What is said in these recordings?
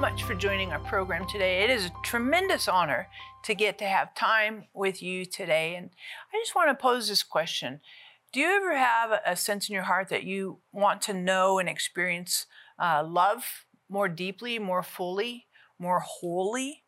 much for joining our program today. It is a tremendous honor to get to have time with you today. And I just want to pose this question Do you ever have a sense in your heart that you want to know and experience uh, love more deeply, more fully, more wholly?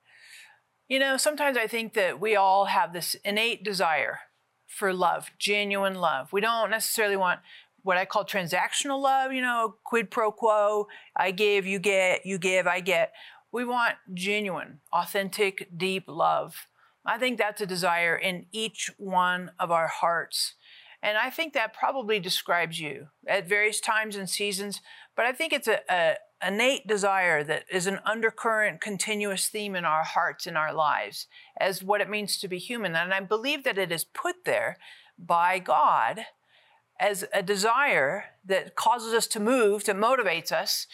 You know, sometimes I think that we all have this innate desire for love, genuine love. We don't necessarily want what I call transactional love, you know, quid pro quo, I give, you get, you give, I get. We want genuine, authentic, deep love. I think that's a desire in each one of our hearts. And I think that probably describes you at various times and seasons, but I think it's a, a innate desire that is an undercurrent, continuous theme in our hearts, in our lives, as what it means to be human. And I believe that it is put there by God as a desire that causes us to move, that motivates us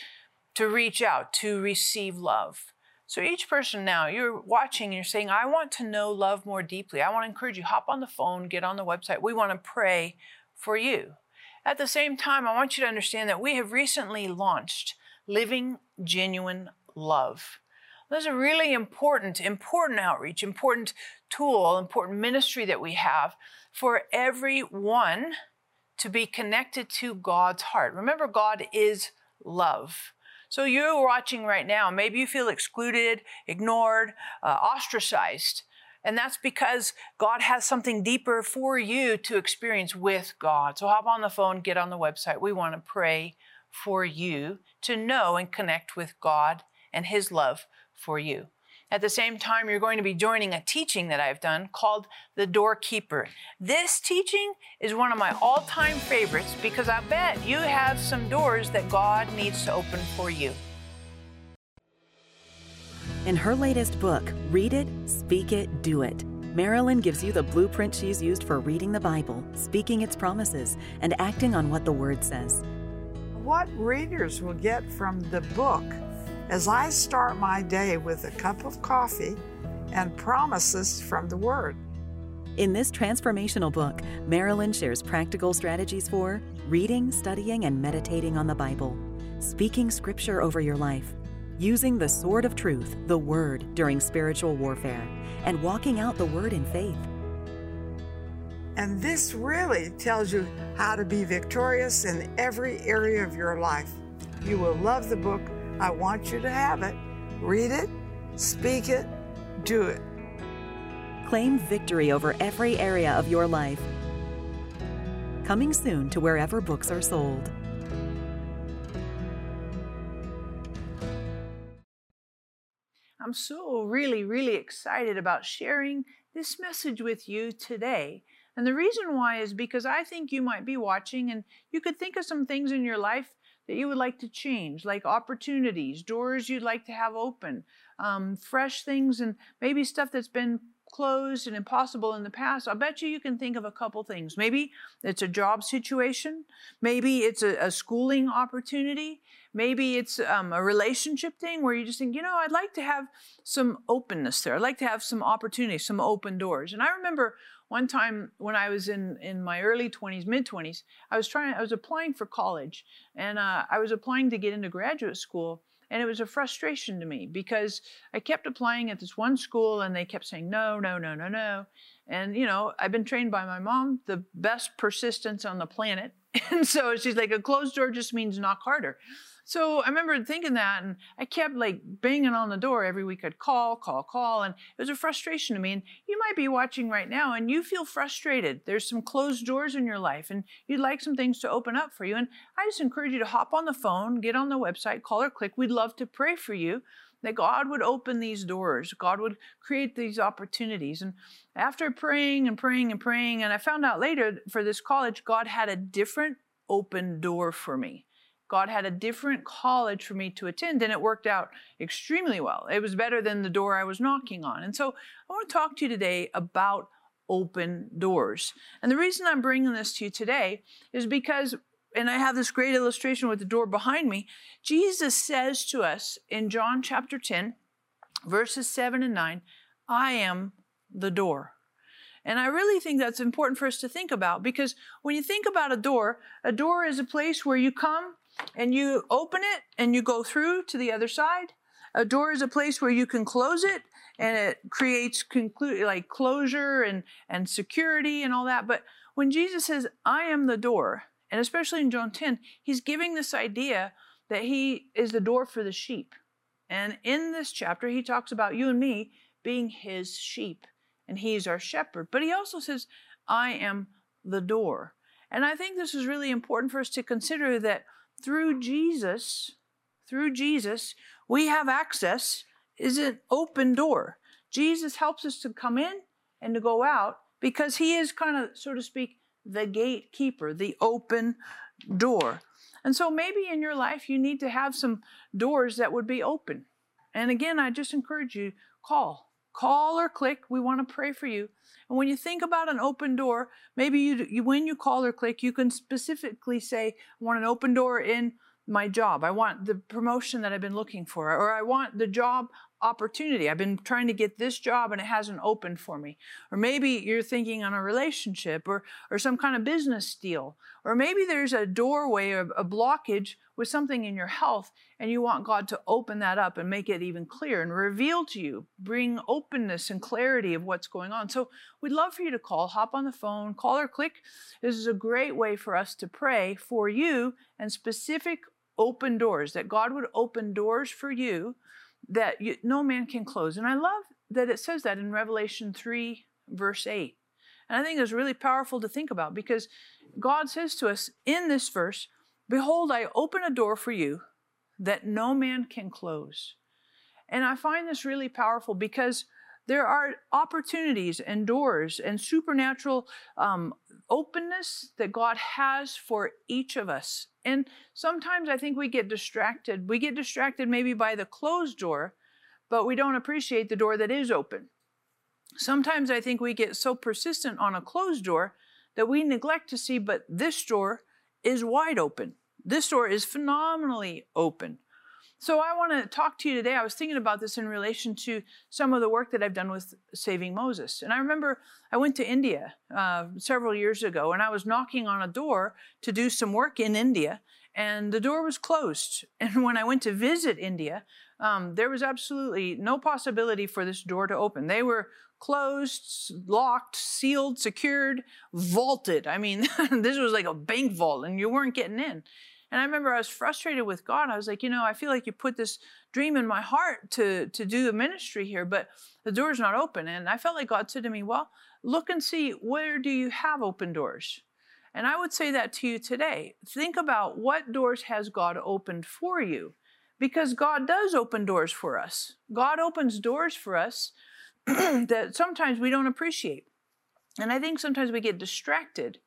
to reach out, to receive love. So each person now, you're watching you're saying, I want to know love more deeply. I want to encourage you, hop on the phone, get on the website. We want to pray for you. At the same time, I want you to understand that we have recently launched Living Genuine Love. There's a really important, important outreach, important tool, important ministry that we have for everyone to be connected to God's heart. Remember, God is love. So you're watching right now, maybe you feel excluded, ignored, uh, ostracized. And that's because God has something deeper for you to experience with God. So hop on the phone, get on the website. We want to pray for you to know and connect with God and His love for you. At the same time, you're going to be joining a teaching that I've done called The Doorkeeper. This teaching is one of my all time favorites because I bet you have some doors that God needs to open for you. In her latest book, Read It, Speak It, Do It, Marilyn gives you the blueprint she's used for reading the Bible, speaking its promises, and acting on what the Word says. What readers will get from the book as I start my day with a cup of coffee and promises from the Word. In this transformational book, Marilyn shares practical strategies for reading, studying, and meditating on the Bible, speaking scripture over your life, using the sword of truth, the Word, during spiritual warfare, and walking out the Word in faith. And this really tells you how to be victorious in every area of your life. You will love the book I want you to have it. Read it, speak it, do it. Claim victory over every area of your life. Coming soon to wherever books are sold. I'm so really, really excited about sharing this message with you today. And the reason why is because I think you might be watching and you could think of some things in your life that you would like to change, like opportunities, doors you'd like to have open, um, fresh things, and maybe stuff that's been closed and impossible in the past, I'll bet you you can think of a couple things. Maybe it's a job situation. Maybe it's a, a schooling opportunity. Maybe it's um, a relationship thing where you just think, you know, I'd like to have some openness there. I'd like to have some opportunities, some open doors. And I remember one time when I was in, in my early 20s, mid 20s, I was trying, I was applying for college and uh, I was applying to get into graduate school. And it was a frustration to me because I kept applying at this one school and they kept saying no, no, no, no, no. And, you know, I've been trained by my mom, the best persistence on the planet. And so she's like, a closed door just means knock harder. So I remember thinking that, and I kept like banging on the door every week. I'd call, call, call, and it was a frustration to me. And you might be watching right now and you feel frustrated. There's some closed doors in your life, and you'd like some things to open up for you. And I just encourage you to hop on the phone, get on the website, call or click. We'd love to pray for you that God would open these doors, God would create these opportunities. And after praying and praying and praying, and I found out later for this college, God had a different open door for me. God had a different college for me to attend, and it worked out extremely well. It was better than the door I was knocking on. And so I want to talk to you today about open doors. And the reason I'm bringing this to you today is because, and I have this great illustration with the door behind me, Jesus says to us in John chapter 10, verses 7 and 9, I am the door. And I really think that's important for us to think about because when you think about a door, a door is a place where you come and you open it and you go through to the other side. A door is a place where you can close it and it creates conclu- like closure and, and security and all that. But when Jesus says, I am the door, and especially in John 10, he's giving this idea that he is the door for the sheep. And in this chapter, he talks about you and me being his sheep, and he's our shepherd. But he also says, I am the door. And I think this is really important for us to consider that through Jesus, through Jesus, we have access, is an open door. Jesus helps us to come in and to go out because he is kind of, so to speak, the gatekeeper, the open door. And so maybe in your life you need to have some doors that would be open. And again, I just encourage you call. Call or click. We want to pray for you. And when you think about an open door, maybe you, you when you call or click, you can specifically say, I want an open door in my job. I want the promotion that I've been looking for, or I want the job opportunity. I've been trying to get this job and it hasn't opened for me. Or maybe you're thinking on a relationship or, or some kind of business deal. Or maybe there's a doorway or a blockage with something in your health and you want God to open that up and make it even clear and reveal to you, bring openness and clarity of what's going on. So we'd love for you to call, hop on the phone, call or click. This is a great way for us to pray for you and specific open doors, that God would open doors for you that you, no man can close. And I love that it says that in Revelation 3, verse 8. And I think it's really powerful to think about because God says to us in this verse, Behold, I open a door for you that no man can close. And I find this really powerful because there are opportunities and doors and supernatural um, openness that God has for each of us. And sometimes I think we get distracted. We get distracted maybe by the closed door, but we don't appreciate the door that is open. Sometimes I think we get so persistent on a closed door that we neglect to see, but this door is wide open. This door is phenomenally open. So I want to talk to you today. I was thinking about this in relation to some of the work that I've done with Saving Moses. And I remember I went to India uh, several years ago and I was knocking on a door to do some work in India and the door was closed. And when I went to visit India, um, there was absolutely no possibility for this door to open. They were closed, locked, sealed, secured, vaulted. I mean, this was like a bank vault and you weren't getting in. And I remember I was frustrated with God. I was like, you know, I feel like you put this dream in my heart to to do the ministry here, but the door's not open. And I felt like God said to me, well, look and see where do you have open doors. And I would say that to you today. Think about what doors has God opened for you. Because God does open doors for us. God opens doors for us that sometimes we don't appreciate. And I think sometimes we get distracted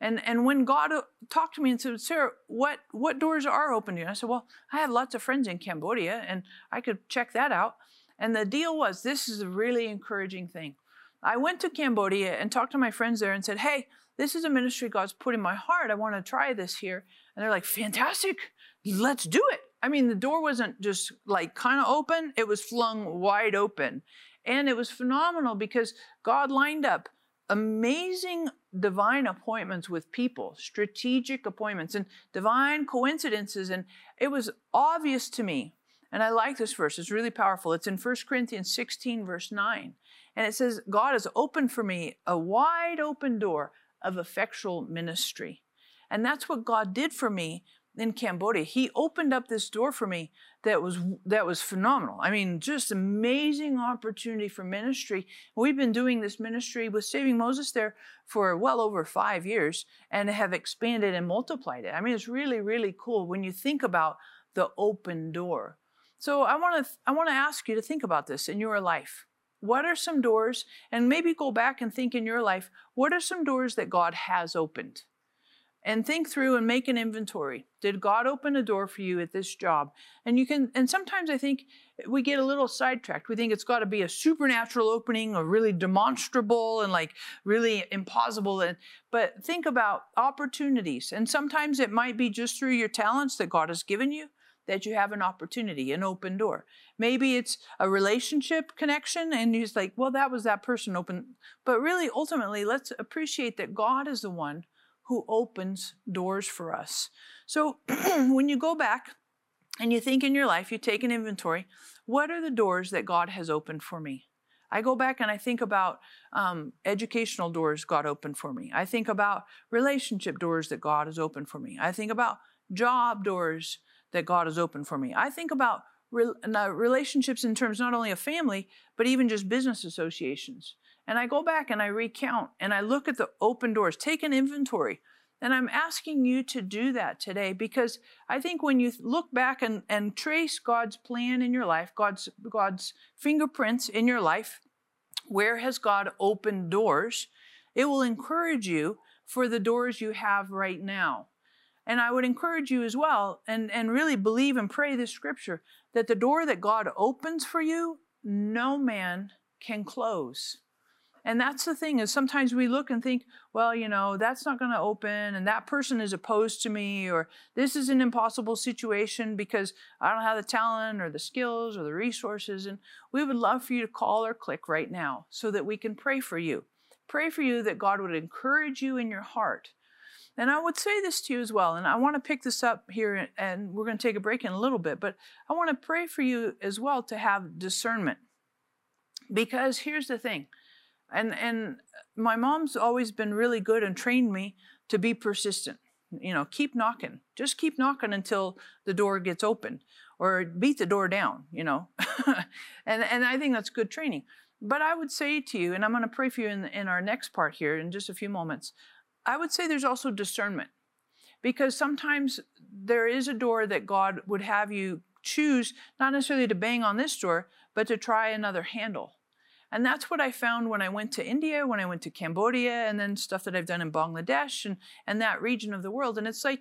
and and when God uh, talked to me and said, Sarah, what what doors are open to you? I said, Well, I have lots of friends in Cambodia and I could check that out. And the deal was this is a really encouraging thing. I went to Cambodia and talked to my friends there and said, Hey, this is a ministry God's put in my heart. I want to try this here. And they're like, Fantastic, let's do it. I mean, the door wasn't just like kind of open, it was flung wide open. And it was phenomenal because God lined up amazing divine appointments with people, strategic appointments, and divine coincidences. And it was obvious to me. And I like this verse, it's really powerful. It's in 1 Corinthians 16, verse 9. And it says, God has opened for me a wide open door of effectual ministry. And that's what God did for me in Cambodia. He opened up this door for me that was that was phenomenal. I mean, just amazing opportunity for ministry. We've been doing this ministry with Saving Moses there for well over 5 years and have expanded and multiplied it. I mean, it's really really cool when you think about the open door. So I want to I want to ask you to think about this in your life. What are some doors and maybe go back and think in your life, what are some doors that God has opened? And think through and make an inventory. Did God open a door for you at this job? And you can, and sometimes I think we get a little sidetracked. We think it's got to be a supernatural opening or really demonstrable and like really impossible. And, but think about opportunities. And sometimes it might be just through your talents that God has given you that you have an opportunity, an open door. Maybe it's a relationship connection and you're like, well, that was that person open. But really, ultimately, let's appreciate that God is the one who opens doors for us. So when you go back and you think in your life, you take an inventory, what are the doors that God has opened for me? I go back and I think about um, educational doors God opened for me. I think about relationship doors that God has opened for me. I think about job doors that God has opened for me. I think about re- relationships in terms not only of family, but even just business associations. And I go back and I recount and I look at the open doors, take an inventory. And I'm asking you to do that today because I think when you look back and, and trace God's plan in your life, God's, God's fingerprints in your life, where has God opened doors? It will encourage you for the doors you have right now. And I would encourage you as well, and, and really believe and pray this scripture, that the door that God opens for you, no man can close. And that's the thing is sometimes we look and think, well, you know, that's not going to open and that person is opposed to me or this is an impossible situation because I don't have the talent or the skills or the resources. And we would love for you to call or click right now so that we can pray for you. Pray for you that God would encourage you in your heart. And I would say this to you as well, and I want to pick this up here, and we're going to take a break in a little bit, but I want to pray for you as well to have discernment. Because here's the thing and and my mom's always been really good and trained me to be persistent you know keep knocking just keep knocking until the door gets open or beat the door down you know. And and i think that's good training. But i would say to you and i'm going to pray for you in, in our next part here in just a few moments i would say there's also discernment. Because sometimes there is a door that god would have you choose not necessarily to bang on this door but to try another handle and that's what I found when I went to India, when I went to Cambodia, and then stuff that I've done in Bangladesh and, and that region of the world. And it's like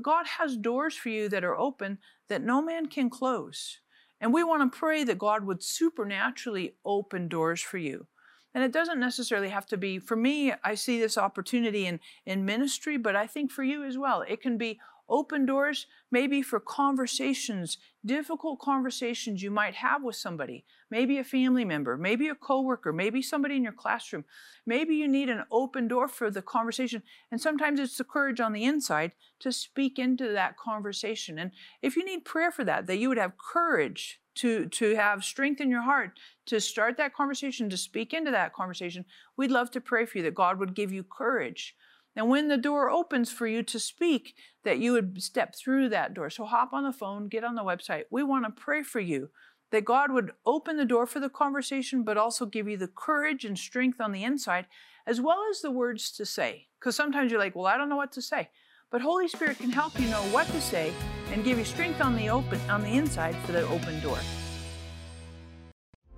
God has doors for you that are open that no man can close. And we want to pray that God would supernaturally open doors for you. And it doesn't necessarily have to be, for me, I see this opportunity in, in ministry, but I think for you as well. It can be open doors maybe for conversations, difficult conversations you might have with somebody, maybe a family member, maybe a coworker, maybe somebody in your classroom. Maybe you need an open door for the conversation. And sometimes it's the courage on the inside to speak into that conversation. And if you need prayer for that, that you would have courage to, to have strength in your heart to start that conversation, to speak into that conversation, we'd love to pray for you that God would give you courage and when the door opens for you to speak, that you would step through that door. So hop on the phone, get on the website. We want to pray for you that God would open the door for the conversation, but also give you the courage and strength on the inside, as well as the words to say. Because sometimes you're like, well, I don't know what to say. But Holy Spirit can help you know what to say and give you strength on the open on the inside for the open door.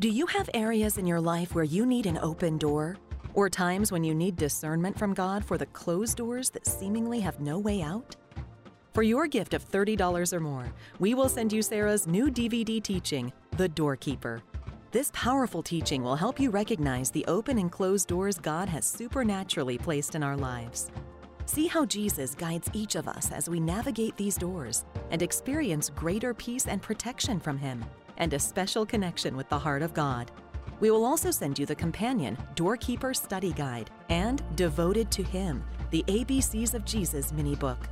Do you have areas in your life where you need an open door? Or times when you need discernment from God for the closed doors that seemingly have no way out? For your gift of $30 or more, we will send you Sarah's new DVD teaching, The Doorkeeper. This powerful teaching will help you recognize the open and closed doors God has supernaturally placed in our lives. See how Jesus guides each of us as we navigate these doors and experience greater peace and protection from Him and a special connection with the heart of God. We will also send you the companion Doorkeeper Study Guide and Devoted to Him, the ABCs of Jesus mini book.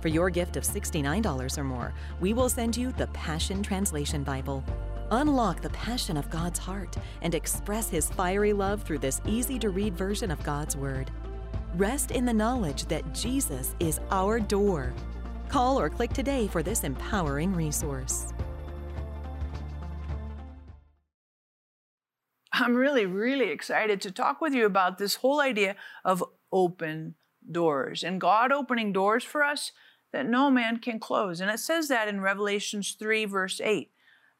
For your gift of $69 or more, we will send you the Passion Translation Bible. Unlock the passion of God's heart and express His fiery love through this easy to read version of God's Word. Rest in the knowledge that Jesus is our door. Call or click today for this empowering resource. I'm really, really excited to talk with you about this whole idea of open doors and God opening doors for us that no man can close. And it says that in Revelations 3, verse 8.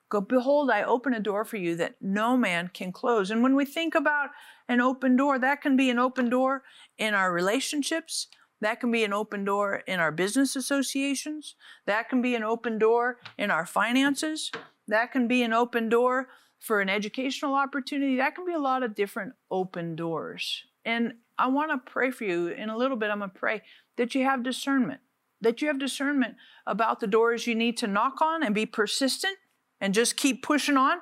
Go, behold, I open a door for you that no man can close. And when we think about an open door, that can be an open door in our relationships. That can be an open door in our business associations. That can be an open door in our finances. That can be an open door for an educational opportunity. That can be a lot of different open doors. And I want to pray for you in a little bit. I'm going to pray that you have discernment, that you have discernment about the doors you need to knock on and be persistent and just keep pushing on,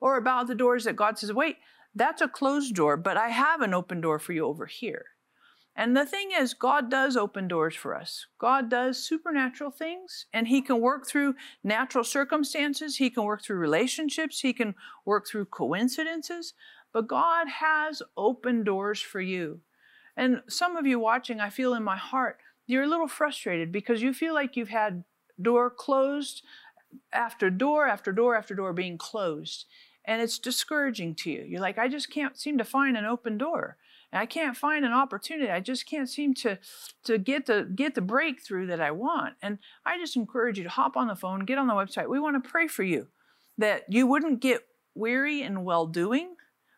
or about the doors that God says, wait, that's a closed door, but I have an open door for you over here. And the thing is, God does open doors for us. God does supernatural things, and He can work through natural circumstances. He can work through relationships. He can work through coincidences. But God has open doors for you. And some of you watching, I feel in my heart, you're a little frustrated because you feel like you've had door closed after door after door after door being closed. And it's discouraging to you. You're like, I just can't seem to find an open door. And I can't find an opportunity. I just can't seem to, to get the get the breakthrough that I want. And I just encourage you to hop on the phone, get on the website. We want to pray for you that you wouldn't get weary in well doing,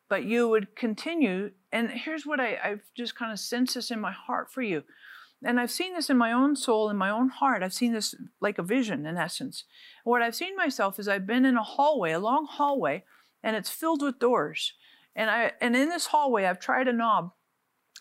but you would continue. And here's what I, I've just kind of sensed this in my heart for you. And I've seen this in my own soul, in my own heart. I've seen this like a vision in essence. What I've seen myself is I've been in a hallway, a long hallway, and it's filled with doors. And I and in this hallway I've tried a knob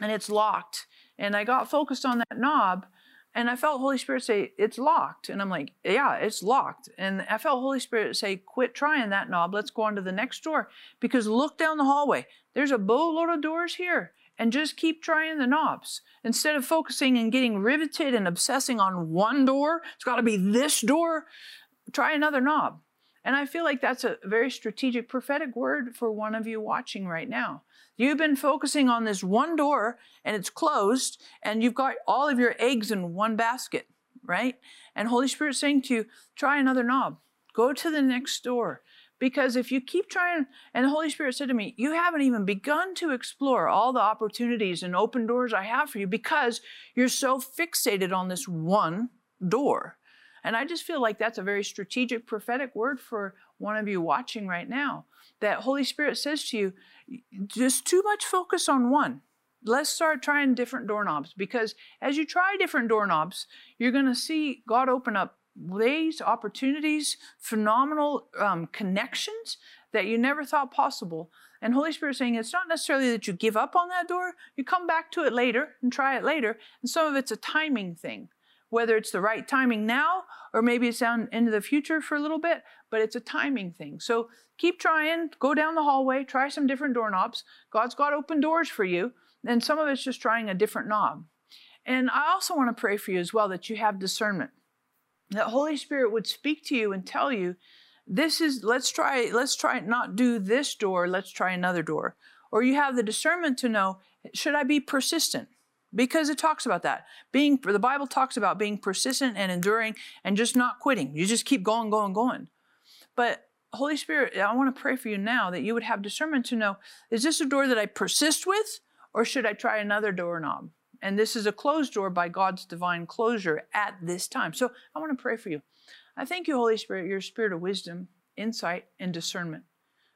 and it's locked. And I got focused on that knob and I felt Holy Spirit say, It's locked. And I'm like, Yeah, it's locked. And I felt Holy Spirit say, Quit trying that knob. Let's go on to the next door. Because look down the hallway. There's a boatload of doors here. And just keep trying the knobs. Instead of focusing and getting riveted and obsessing on one door, it's got to be this door, try another knob. And I feel like that's a very strategic prophetic word for one of you watching right now. You've been focusing on this one door and it's closed, and you've got all of your eggs in one basket, right? And Holy Spirit saying to you, try another knob. Go to the next door. Because if you keep trying, and the Holy Spirit said to me, you haven't even begun to explore all the opportunities and open doors I have for you because you're so fixated on this one door. And I just feel like that's a very strategic prophetic word for one of you watching right now. That Holy Spirit says to you, just too much focus on one. Let's start trying different doorknobs because as you try different doorknobs, you're going to see God open up ways, opportunities, phenomenal um, connections that you never thought possible. And Holy Spirit saying it's not necessarily that you give up on that door, you come back to it later and try it later. And some of it's a timing thing whether it's the right timing now or maybe it's down into the future for a little bit, but it's a timing thing. So keep trying, go down the hallway, try some different doorknobs. God's got open doors for you, and some of it's just trying a different knob. And I also want to pray for you as well that you have discernment. That Holy Spirit would speak to you and tell you, this is let's try let's try not do this door, let's try another door. Or you have the discernment to know, should I be persistent? Because it talks about that. Being the Bible talks about being persistent and enduring and just not quitting. You just keep going, going, going. But Holy Spirit, I want to pray for you now that you would have discernment to know is this a door that I persist with or should I try another doorknob? And this is a closed door by God's divine closure at this time. So I want to pray for you. I thank you, Holy Spirit, your spirit of wisdom, insight, and discernment.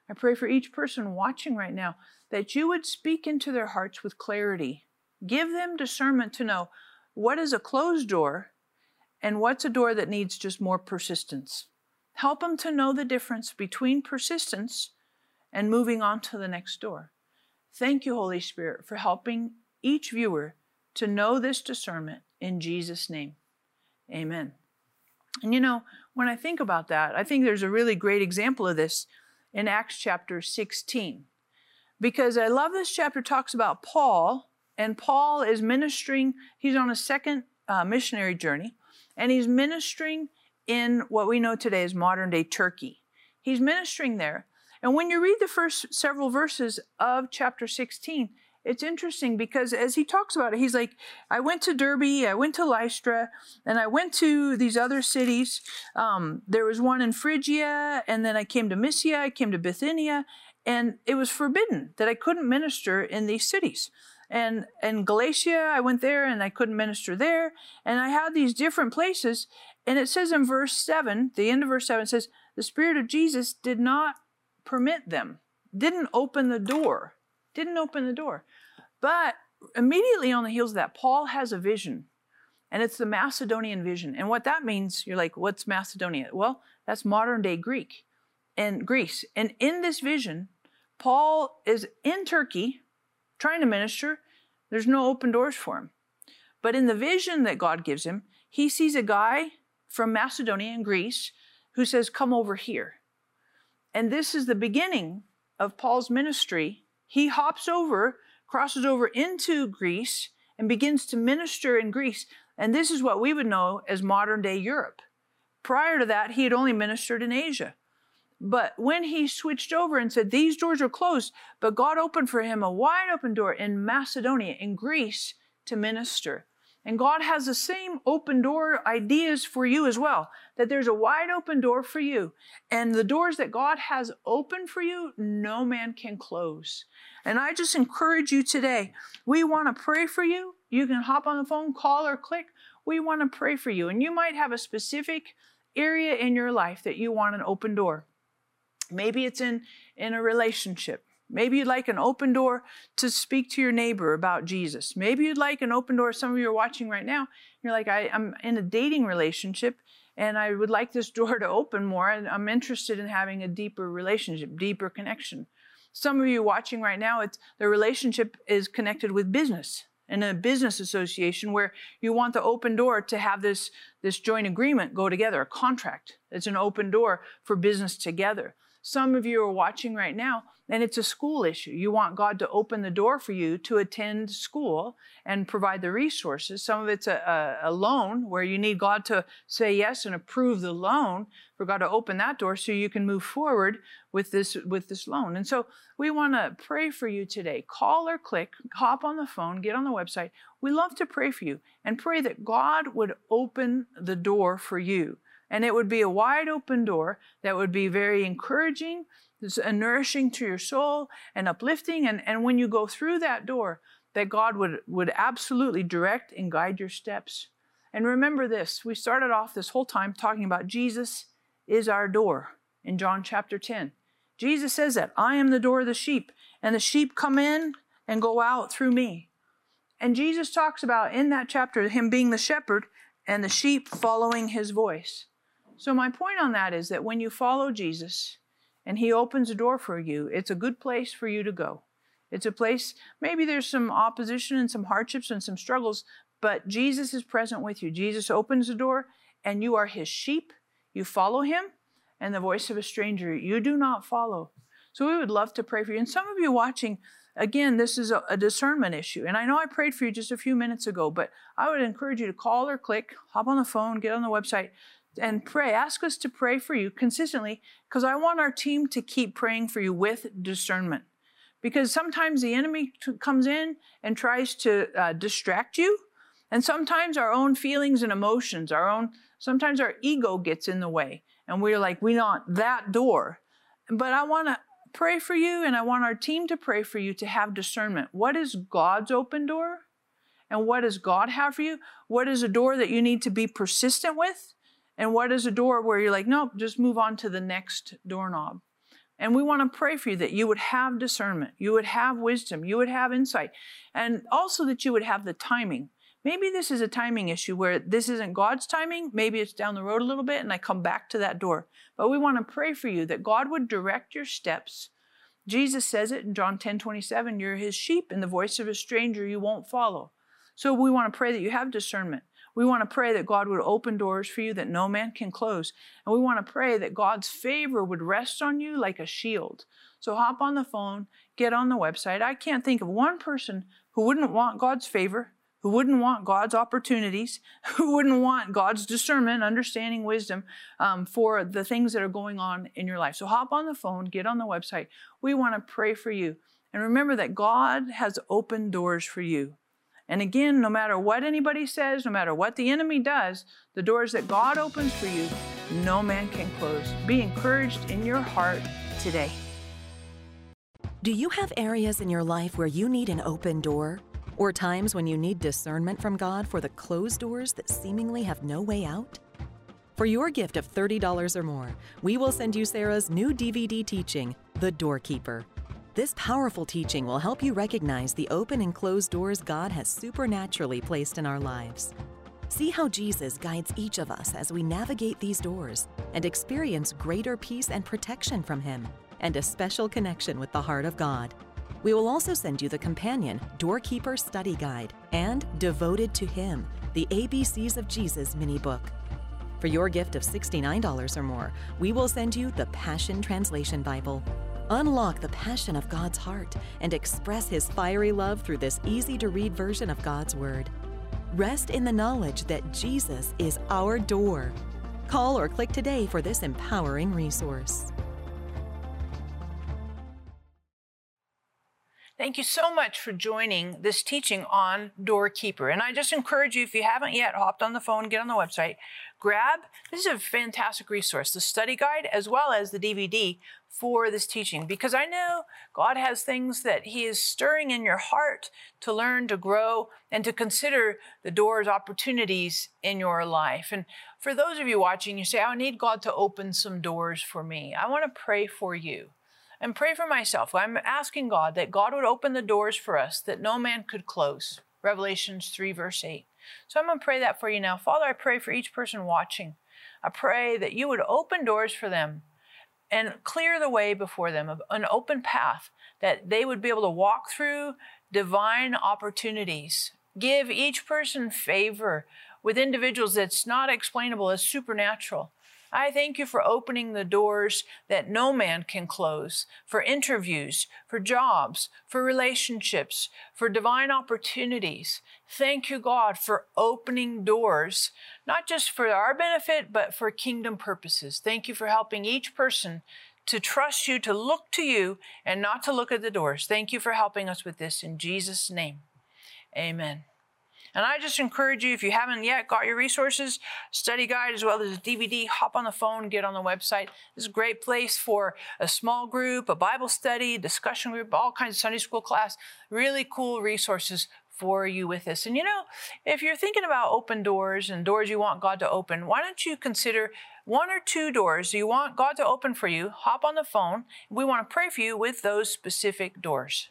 I pray for each person watching right now that you would speak into their hearts with clarity Give them discernment to know what is a closed door and what's a door that needs just more persistence. Help them to know the difference between persistence and moving on to the next door. Thank you, Holy Spirit, for helping each viewer to know this discernment in Jesus' name. Amen. And you know, when I think about that, I think there's a really great example of this in Acts chapter 16. Because I love this chapter talks about Paul and Paul is ministering, he's on a second uh, missionary journey, and he's ministering in what we know today as modern day Turkey. He's ministering there. And when you read the first several verses of chapter 16, it's interesting because as he talks about it, he's like, I went to Derbe, I went to Lystra, and I went to these other cities. Um, there was one in Phrygia, and then I came to Mysia, I came to Bithynia, and it was forbidden that I couldn't minister in these cities. And in Galatia, I went there and I couldn't minister there. And I had these different places. And it says in verse 7, the end of verse 7 says, The Spirit of Jesus did not permit them, didn't open the door, didn't open the door. But immediately on the heels of that, Paul has a vision. And it's the Macedonian vision. And what that means, you're like, what's Macedonia? Well, that's modern day Greek and Greece. And in this vision, Paul is in Turkey trying to minister. There's no open doors for him. But in the vision that God gives him, he sees a guy from Macedonia and Greece who says, Come over here. And this is the beginning of Paul's ministry. He hops over, crosses over into Greece, and begins to minister in Greece. And this is what we would know as modern day Europe. Prior to that, he had only ministered in Asia. But when he switched over and said, These doors are closed, but God opened for him a wide open door in Macedonia, in Greece, to minister. And God has the same open door ideas for you as well, that there's a wide open door for you. And the doors that God has open for you, no man can close. And I just encourage you today, we want to pray for you. You can hop on the phone, call, or click. We want to pray for you. And you might have a specific area in your life that you want an open door. Maybe it's in, in a relationship. Maybe you'd like an open door to speak to your neighbor about Jesus. Maybe you'd like an open door. Some of you are watching right now. You're like, I, am in a dating relationship and I would like this door to open more. And I'm interested in having a deeper relationship, deeper connection. Some of you watching right now, it's the relationship is connected with business in a business association where you want the open door to have this, this joint agreement go together, a contract. It's an open door for business together. Some of you are watching right now, and it's a school issue. You want God to open the door for you to attend school and provide the resources. Some of it's a, a, a, loan where you need God to say yes and approve the loan for God to open that door so you can move forward with this with this loan. And so we want to pray for you today. Call or click, hop on the phone, get on the website. We love to pray for you and pray that God would open the door for you and it would be a wide open door that would be very encouraging, and nourishing to your soul and uplifting. And, and when you go through that door, that God would, would absolutely direct and guide your steps. And remember this we started off this whole time talking about Jesus is our door in John chapter 10. Jesus says that I am the door of the sheep, and the sheep come in and go out through me. And Jesus talks about in that chapter him being the shepherd and the sheep following his voice. So, my point on that is that when you follow Jesus and He opens a door for you, it's a good place for you to go. It's a place, maybe there's some opposition and some hardships and some struggles, but Jesus is present with you. Jesus opens the door, and you are His sheep. You follow Him, and the voice of a stranger you do not follow. So, we would love to pray for you. And some of you watching, again, this is a, a, discernment issue. And I know I prayed for you just a few minutes ago, but I would encourage you to call or click, hop on the phone, get on the website, and pray. Ask us to pray for you consistently because I want our team to keep praying for you with discernment. Because sometimes the enemy t- comes in and tries to uh, distract you. And sometimes our own feelings and emotions, our own, sometimes our ego gets in the way. And we're like, we want that door. But I want to pray for you and I want our team to pray for you to have discernment. What is God's open door? And what does God have for you? What is a door that you need to be persistent with? And what is a door where you're like, nope, just move on to the next doorknob? And we want to pray for you that you would have discernment, you would have wisdom, you would have insight, and also that you would have the timing. Maybe this is a timing issue where this isn't God's timing. Maybe it's down the road a little bit and I come back to that door. But we want to pray for you that God would direct your steps. Jesus says it in John 10 27, you're his sheep, and the voice of a stranger you won't follow. So we want to pray that you have discernment. We want to pray that God would open doors for you that no man can close. And we want to pray that God's favor would rest on you like a shield. So hop on the phone, get on the website. I can't think of one person who wouldn't want God's favor, who wouldn't want God's opportunities, who wouldn't want God's discernment, understanding, wisdom um, for the things that are going on in your life. So hop on the phone, get on the website. We want to pray for you. And remember that God has opened doors for you. And again, no matter what anybody says, no matter what the enemy does, the doors that God opens for you, no man can close. Be encouraged in your heart today. Do you have areas in your life where you need an open door? Or times when you need discernment from God for the closed doors that seemingly have no way out? For your gift of $30 or more, we will send you Sarah's new DVD teaching, The Doorkeeper. This powerful teaching will help you recognize the open and closed doors God has supernaturally placed in our lives. See how Jesus guides each of us as we navigate these doors and experience greater peace and protection from Him and a special connection with the heart of God. We will also send you the companion Doorkeeper Study Guide and Devoted to Him, the ABCs of Jesus mini book. For your gift of $69 or more, we will send you the Passion Translation Bible. Unlock the passion of God's heart and express His fiery love through this easy to read version of God's Word. Rest in the knowledge that Jesus is our door. Call or click today for this empowering resource. Thank you so much for joining this teaching on Doorkeeper. And I just encourage you, if you haven't yet hopped on the phone, get on the website, grab, this is a fantastic resource, the study guide as well as the DVD for this teaching, because I know God has things that He is stirring in your heart to learn, to grow, and to consider the doors, opportunities in your life. And for those of you watching, you say, I need God to open some doors for me. I want to pray for you and pray for myself. I'm asking God that God would open the doors for us that no man could close. Revelations 3, verse 8. So I'm going to pray that for you now. Father, I pray for each person watching. I pray that you would open doors for them and clear the way before them, an open path that they would be able to walk through divine opportunities. Give each person favor with individuals that's not explainable as supernatural. I thank you for opening the doors that no man can close for interviews, for jobs, for relationships, for divine opportunities. Thank you, God, for opening doors, not just for our benefit, but for kingdom purposes. Thank you for helping each person to trust you, to look to you, and not to look at the doors. Thank you for helping us with this in Jesus' name. Amen. And I just encourage you, if you haven't yet got your resources, study guide as well as a DVD, hop on the phone, get on the website. This is a great place for a small group, a Bible study, discussion group, all kinds of Sunday school class. Really cool resources for you with this. And you know, if you're thinking about open doors and doors you want God to open, why don't you consider one or two doors you want God to open for you? Hop on the phone. We want to pray for you with those specific doors.